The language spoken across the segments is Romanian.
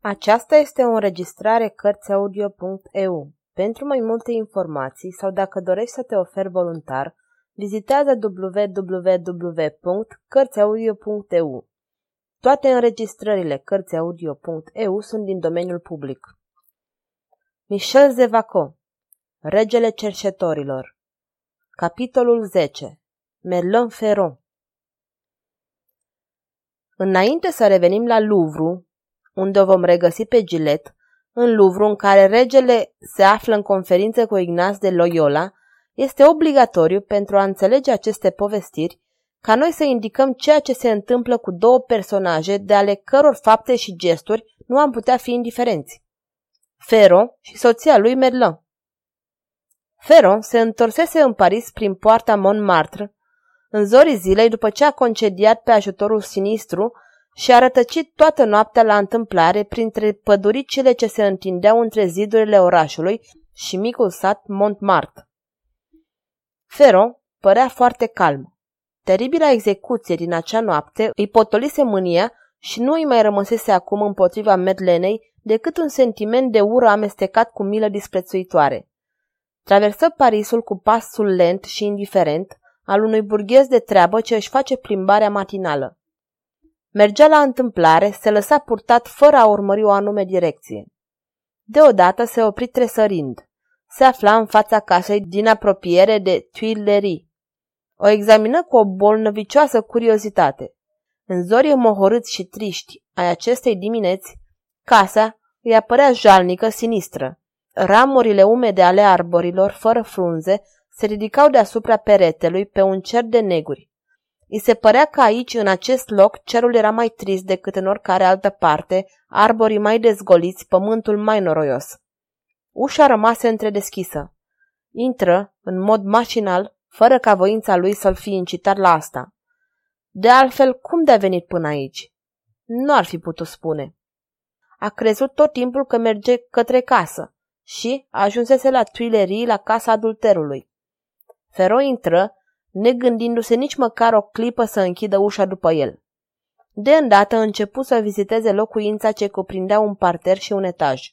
Aceasta este o înregistrare Cărțiaudio.eu. Pentru mai multe informații sau dacă dorești să te oferi voluntar, vizitează www.cărțiaudio.eu. Toate înregistrările Cărțiaudio.eu sunt din domeniul public. Michel Zevaco Regele cerșetorilor Capitolul 10 Merlin Ferron Înainte să revenim la Louvre, unde o vom regăsi pe Gilet, în Louvre, în care regele se află în conferință cu Ignaz de Loyola, este obligatoriu pentru a înțelege aceste povestiri ca noi să indicăm ceea ce se întâmplă cu două personaje de ale căror fapte și gesturi nu am putea fi indiferenți. Ferron și soția lui Merlin. Ferron se întorsese în Paris prin poarta Montmartre, în zorii zilei după ce a concediat pe ajutorul sinistru și a rătăcit toată noaptea la întâmplare printre păduricile ce se întindeau între zidurile orașului și micul sat Montmartre. Fero părea foarte calm. Teribila execuție din acea noapte îi potolise mânia și nu îi mai rămăsese acum împotriva Medlenei decât un sentiment de ură amestecat cu milă disprețuitoare. Traversă Parisul cu pasul lent și indiferent al unui burghez de treabă ce își face plimbarea matinală. Mergea la întâmplare, se lăsa purtat fără a urmări o anume direcție. Deodată se opri tresărind. Se afla în fața casei din apropiere de Tuileries. O examină cu o bolnăvicioasă curiozitate. În zorii mohorâți și triști ai acestei dimineți, casa îi apărea jalnică, sinistră. Ramurile umede ale arborilor, fără frunze, se ridicau deasupra peretelui pe un cer de neguri. I se părea că aici, în acest loc, cerul era mai trist decât în oricare altă parte, arborii mai dezgoliți, pământul mai noroios. Ușa rămase întredeschisă. Intră, în mod mașinal, fără ca voința lui să-l fi incitat la asta. De altfel, cum de-a venit până aici? Nu ar fi putut spune. A crezut tot timpul că merge către casă și ajunsese la Tuilerii, la casa adulterului. Fero intră, negândindu-se nici măcar o clipă să închidă ușa după el. De îndată început să viziteze locuința ce cuprindea un parter și un etaj.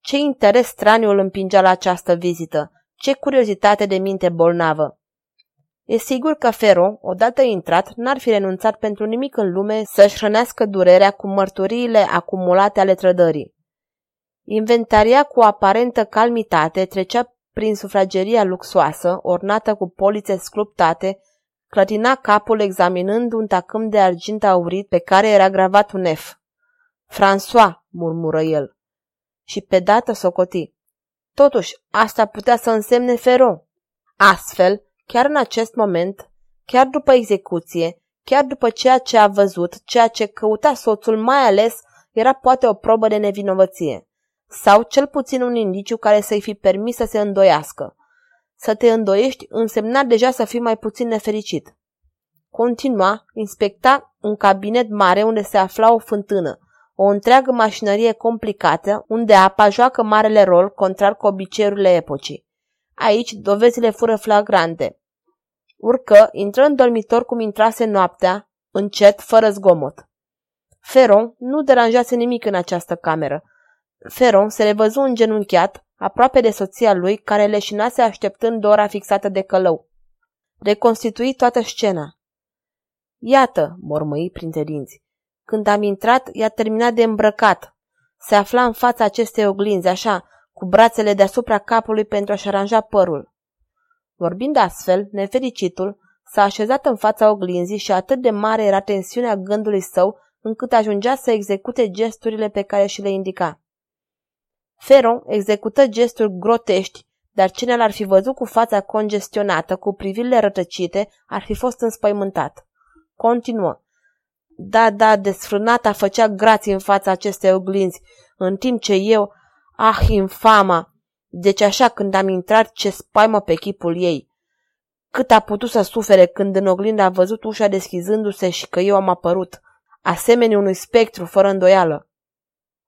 Ce interes straniu îl împingea la această vizită, ce curiozitate de minte bolnavă. E sigur că Fero, odată intrat, n-ar fi renunțat pentru nimic în lume să-și hrănească durerea cu mărturiile acumulate ale trădării. Inventaria cu aparentă calmitate trecea prin sufrageria luxoasă, ornată cu polițe sculptate, clătina capul examinând un tacâm de argint aurit pe care era gravat un F. François, murmură el. Și pe dată socoti. Totuși, asta putea să însemne Ferro. Astfel, chiar în acest moment, chiar după execuție, chiar după ceea ce a văzut, ceea ce căuta soțul, mai ales, era poate o probă de nevinovăție sau cel puțin un indiciu care să-i fi permis să se îndoiască. Să te îndoiești însemna deja să fii mai puțin nefericit. Continua, inspecta un cabinet mare unde se afla o fântână, o întreagă mașinărie complicată, unde apa joacă marele rol, contrar cu obiceiurile epocii. Aici dovezile fură flagrante. Urcă, intră în dormitor cum intrase noaptea, încet, fără zgomot. Feron nu deranjase nimic în această cameră, Feron se revăzu îngenunchiat, aproape de soția lui, care leșinase așteptând ora fixată de călău. Reconstitui toată scena. Iată, mormăi printre dinți. Când am intrat, i-a terminat de îmbrăcat. Se afla în fața acestei oglinzi, așa, cu brațele deasupra capului pentru a-și aranja părul. Vorbind astfel, nefericitul s-a așezat în fața oglinzii și atât de mare era tensiunea gândului său încât ajungea să execute gesturile pe care și le indica. Feron execută gesturi grotești, dar cine l-ar fi văzut cu fața congestionată, cu privirile rătăcite, ar fi fost înspăimântat. Continuă. Da, da, desfrânata făcea grații în fața acestei oglinzi, în timp ce eu, ah, infama! Deci așa când am intrat, ce spaimă pe chipul ei. Cât a putut să sufere când în oglindă a văzut ușa deschizându-se și că eu am apărut, asemenea unui spectru fără îndoială.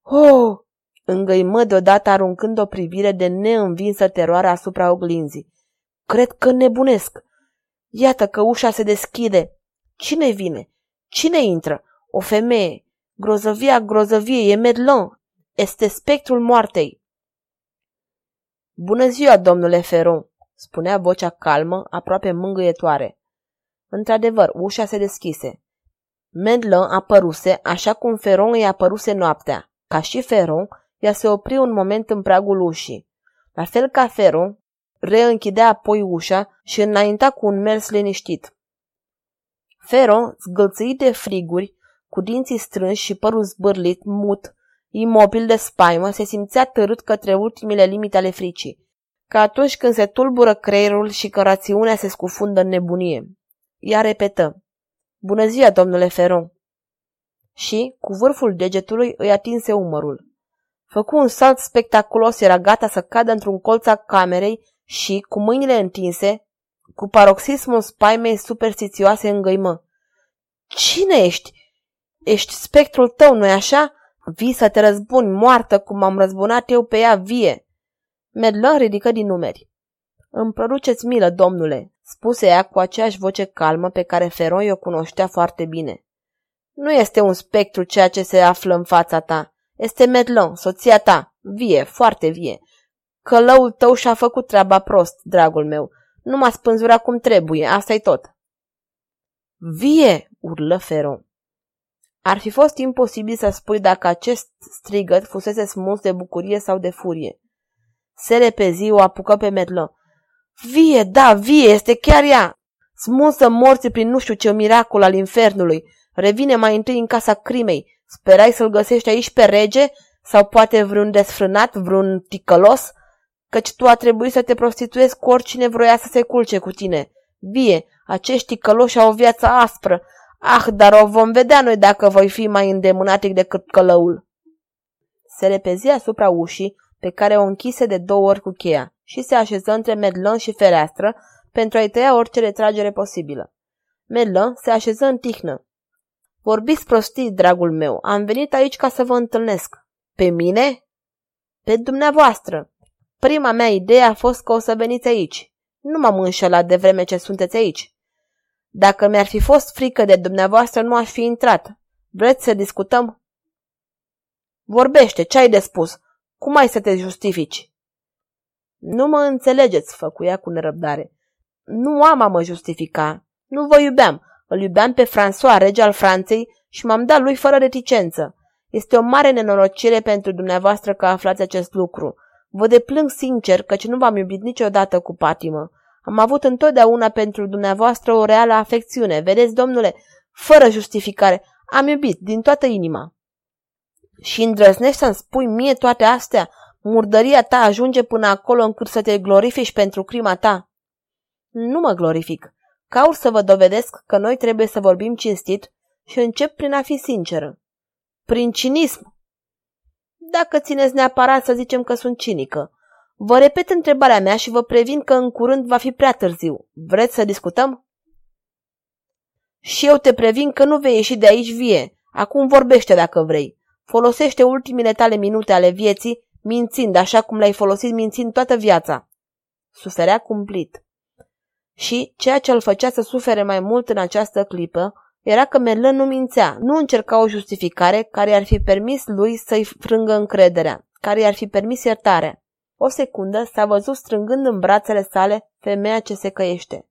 Oh, îngăimă deodată aruncând o privire de neînvinsă teroare asupra oglinzii. Cred că nebunesc. Iată că ușa se deschide. Cine vine? Cine intră? O femeie. Grozăvia, grozăvie, e Medlon. Este spectrul moartei. Bună ziua, domnule Feron, spunea vocea calmă, aproape mângâietoare. Într-adevăr, ușa se deschise. Medlon apăruse așa cum Feron îi apăruse noaptea. Ca și Feron, ea se opri un moment în pragul ușii. La fel ca Feron, reînchidea apoi ușa și înainta cu un mers liniștit. Feron, zgâlțâit de friguri, cu dinții strânși și părul zbârlit, mut, imobil de spaimă, se simțea târât către ultimile limite ale fricii, ca atunci când se tulbură creierul și că rațiunea se scufundă în nebunie. Ea repetă, Bună ziua, domnule Feron! Și, cu vârful degetului, îi atinse umărul. Făcu un salt spectaculos, era gata să cadă într-un colț a camerei și, cu mâinile întinse, cu paroxismul spaimei superstițioase îngăimă. Cine ești? Ești spectrul tău, nu-i așa? Vii să te răzbuni, moartă, cum am răzbunat eu pe ea vie. Medlon ridică din numeri. Îmi produceți milă, domnule, spuse ea cu aceeași voce calmă pe care Feroi o cunoștea foarte bine. Nu este un spectru ceea ce se află în fața ta. Este Medlon, soția ta, vie, foarte vie. Călăul tău și-a făcut treaba prost, dragul meu. Nu m-a spânzurat cum trebuie, asta e tot. Vie, urlă Feron. Ar fi fost imposibil să spui dacă acest strigăt fusese smuls de bucurie sau de furie. Se repezi, o apucă pe Medlon. Vie, da, vie, este chiar ea! Smulsă morții prin nu știu ce miracol al infernului. Revine mai întâi în casa crimei. Sperai să-l găsești aici pe rege? Sau poate vreun desfrânat, vreun ticălos? Căci tu a trebuit să te prostituezi cu oricine vroia să se culce cu tine. Vie, acești ticăloși au o viață aspră. Ah, dar o vom vedea noi dacă voi fi mai îndemânatic decât călăul. Se repezi asupra ușii, pe care o închise de două ori cu cheia și se așeză între Medlon și fereastră pentru a-i tăia orice retragere posibilă. Medlon se așeză în tihnă. Vorbiți prostii, dragul meu, am venit aici ca să vă întâlnesc. Pe mine? Pe dumneavoastră. Prima mea idee a fost că o să veniți aici. Nu m-am înșelat de vreme ce sunteți aici. Dacă mi-ar fi fost frică de dumneavoastră, nu aș fi intrat. Vreți să discutăm? Vorbește, ce ai de spus? Cum ai să te justifici? Nu mă înțelegeți, făcuia cu nerăbdare. Nu am a mă justifica. Nu vă iubeam. Îl iubeam pe François, rege al Franței, și m-am dat lui fără reticență. Este o mare nenorocire pentru dumneavoastră că aflați acest lucru. Vă deplâng sincer căci nu v-am iubit niciodată cu patimă. Am avut întotdeauna pentru dumneavoastră o reală afecțiune. Vedeți, domnule, fără justificare, am iubit din toată inima. Și îndrăznești să-mi spui mie toate astea? Murdăria ta ajunge până acolo încât să te glorifici pentru crima ta? Nu mă glorific. Caut să vă dovedesc că noi trebuie să vorbim cinstit și încep prin a fi sinceră. Prin cinism. Dacă țineți neapărat să zicem că sunt cinică. Vă repet întrebarea mea și vă previn că în curând va fi prea târziu. Vreți să discutăm? Și eu te previn că nu vei ieși de aici vie. Acum vorbește dacă vrei. Folosește ultimile tale minute ale vieții mințind așa cum l-ai folosit mințind toată viața. Suferea cumplit. Și ceea ce îl făcea să sufere mai mult în această clipă era că Merlin nu mințea, nu încerca o justificare care i-ar fi permis lui să-i frângă încrederea, care i-ar fi permis iertarea. O secundă s-a văzut strângând în brațele sale femeia ce se căiește.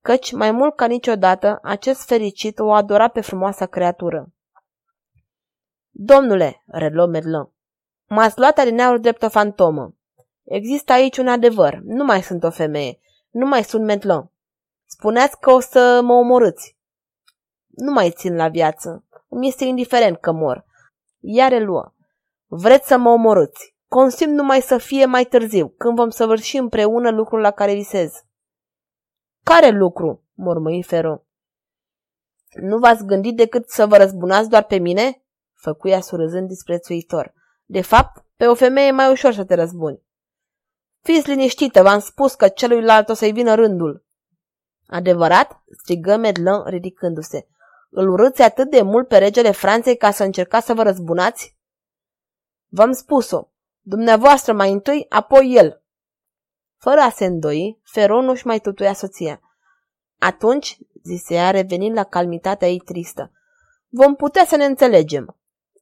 Căci, mai mult ca niciodată, acest fericit o adora pe frumoasa creatură. Domnule, reluă Merlin, m-ați luat alineaur drept o fantomă. Există aici un adevăr, nu mai sunt o femeie, nu mai sunt Merlin. Spuneați că o să mă omorâți. Nu mai țin la viață. Îmi este indiferent că mor. Ea reluă. Vreți să mă omorâți. Consim numai să fie mai târziu, când vom săvârși împreună lucrul la care visez. Care lucru? mormăi Fero. Nu v-ați gândit decât să vă răzbunați doar pe mine? Făcuia surâzând disprețuitor. De fapt, pe o femeie e mai ușor să te răzbuni. Fiți liniștită, v-am spus că celuilalt o să-i vină rândul. Adevărat? strigă Medlin ridicându-se. Îl urâți atât de mult pe regele Franței ca să încercați să vă răzbunați? V-am spus-o. Dumneavoastră mai întâi, apoi el. Fără a se îndoi, Feron nu-și mai tutuia soția. Atunci, zise ea, revenind la calmitatea ei tristă, vom putea să ne înțelegem.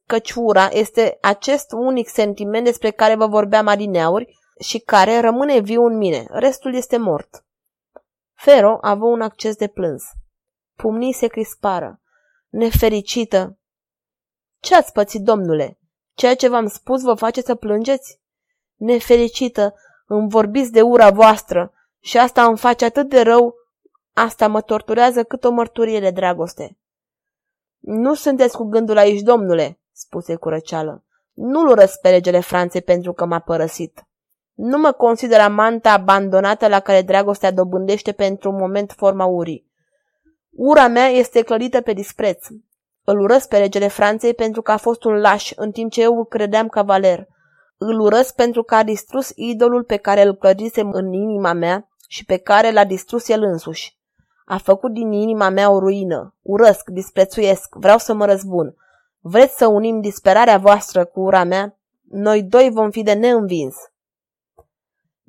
Căci ura este acest unic sentiment despre care vă vorbeam adineauri și care rămâne viu în mine, restul este mort. Fero a avut un acces de plâns. Pumnii se crispară. Nefericită! Ce ați pățit, domnule? Ceea ce v-am spus vă face să plângeți? Nefericită, îmi vorbiți de ura voastră și asta îmi face atât de rău, asta mă torturează cât o mărturie de dragoste. Nu sunteți cu gândul aici, domnule, spuse cu răceală. Nu-l urăsc pe regele Franței pentru că m-a părăsit. Nu mă consider amanta abandonată la care dragostea dobândește pentru un moment forma urii. Ura mea este clădită pe dispreț. Îl urăsc pe regele Franței pentru că a fost un laș, în timp ce eu îl credeam cavaler. Îl urăsc pentru că a distrus idolul pe care îl clădisem în inima mea și pe care l-a distrus el însuși. A făcut din inima mea o ruină. Urăsc, disprețuiesc, vreau să mă răzbun. Vreți să unim disperarea voastră cu ura mea? Noi doi vom fi de neînvins.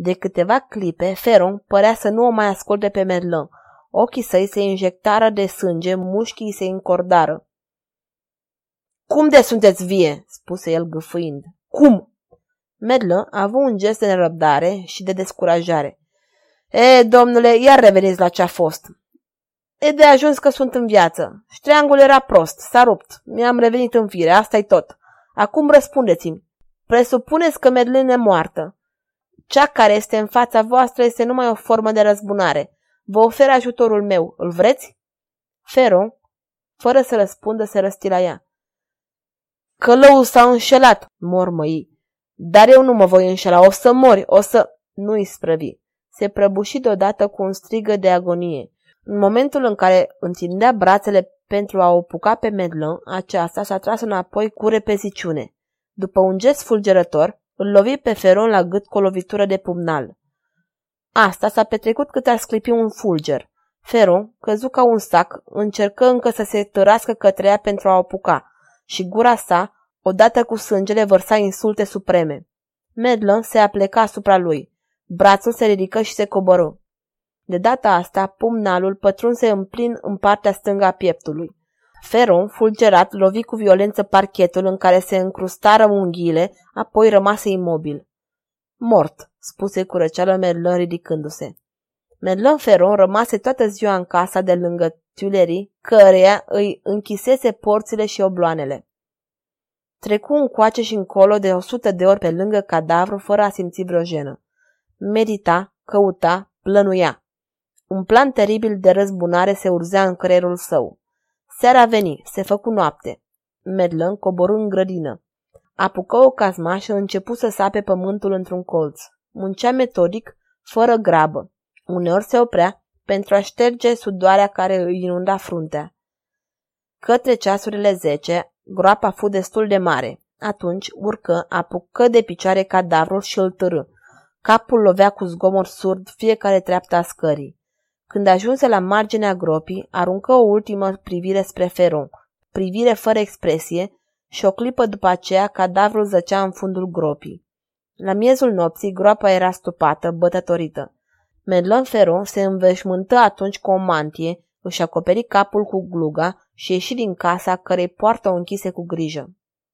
De câteva clipe, Feron părea să nu o mai asculte pe Merlin. Ochii săi se injectară de sânge, mușchii se încordară. Cum de sunteți vie?" spuse el gâfâind. Cum?" Merlin a avut un gest de nerăbdare și de descurajare. E, domnule, iar reveniți la ce a fost. E de ajuns că sunt în viață. Ștreangul era prost, s-a rupt. Mi-am revenit în fire, asta e tot. Acum răspundeți-mi. Presupuneți că Merlin e moartă. Cea care este în fața voastră este numai o formă de răzbunare. Vă ofer ajutorul meu. Îl vreți? Fero, fără să răspundă, se răsti la ea. Călăul s-a înșelat, mormăi. Dar eu nu mă voi înșela, o să mori, o să... Nu-i sprăvi. Se prăbuși deodată cu un strigă de agonie. În momentul în care întindea brațele pentru a o puca pe Medlin, aceasta s-a tras înapoi cu repeziciune. După un gest fulgerător, îl lovi pe Feron la gât cu o lovitură de pumnal. Asta s-a petrecut cât ar sclipi un fulger. Feron căzu ca un sac, încercă încă să se tărască către ea pentru a o puca și gura sa, odată cu sângele, vărsa insulte supreme. Medlin se apleca asupra lui. Brațul se ridică și se coborâ. De data asta, pumnalul pătrunse în plin în partea stângă a pieptului. Feron, fulgerat, lovi cu violență parchetul în care se încrustară unghiile, apoi rămase imobil. Mort, spuse cu răceală Merlin ridicându-se. Merlin Feron rămase toată ziua în casa de lângă Tuilerii, căreia îi închisese porțile și obloanele. Trecu un coace și încolo de o sută de ori pe lângă cadavru fără a simți vreo jenă. Medita, căuta, plănuia. Un plan teribil de răzbunare se urzea în creierul său. Seara veni, se făcu noapte. Medlăn coborâ în grădină. Apucă o cazma și începu să sape pământul într-un colț. Muncea metodic, fără grabă. Uneori se oprea pentru a șterge sudoarea care îi inunda fruntea. Către ceasurile zece, groapa fu destul de mare. Atunci urcă, apucă de picioare cadavrul și îl târâ. Capul lovea cu zgomor surd fiecare treaptă a scării. Când ajunse la marginea gropii, aruncă o ultimă privire spre Feron, privire fără expresie, și o clipă după aceea cadavrul zăcea în fundul gropii. La miezul nopții, groapa era stupată, bătătorită. Medlon Feron se înveșmântă atunci cu o mantie, își acoperi capul cu gluga și ieși din casa cărei poartă o închise cu grijă.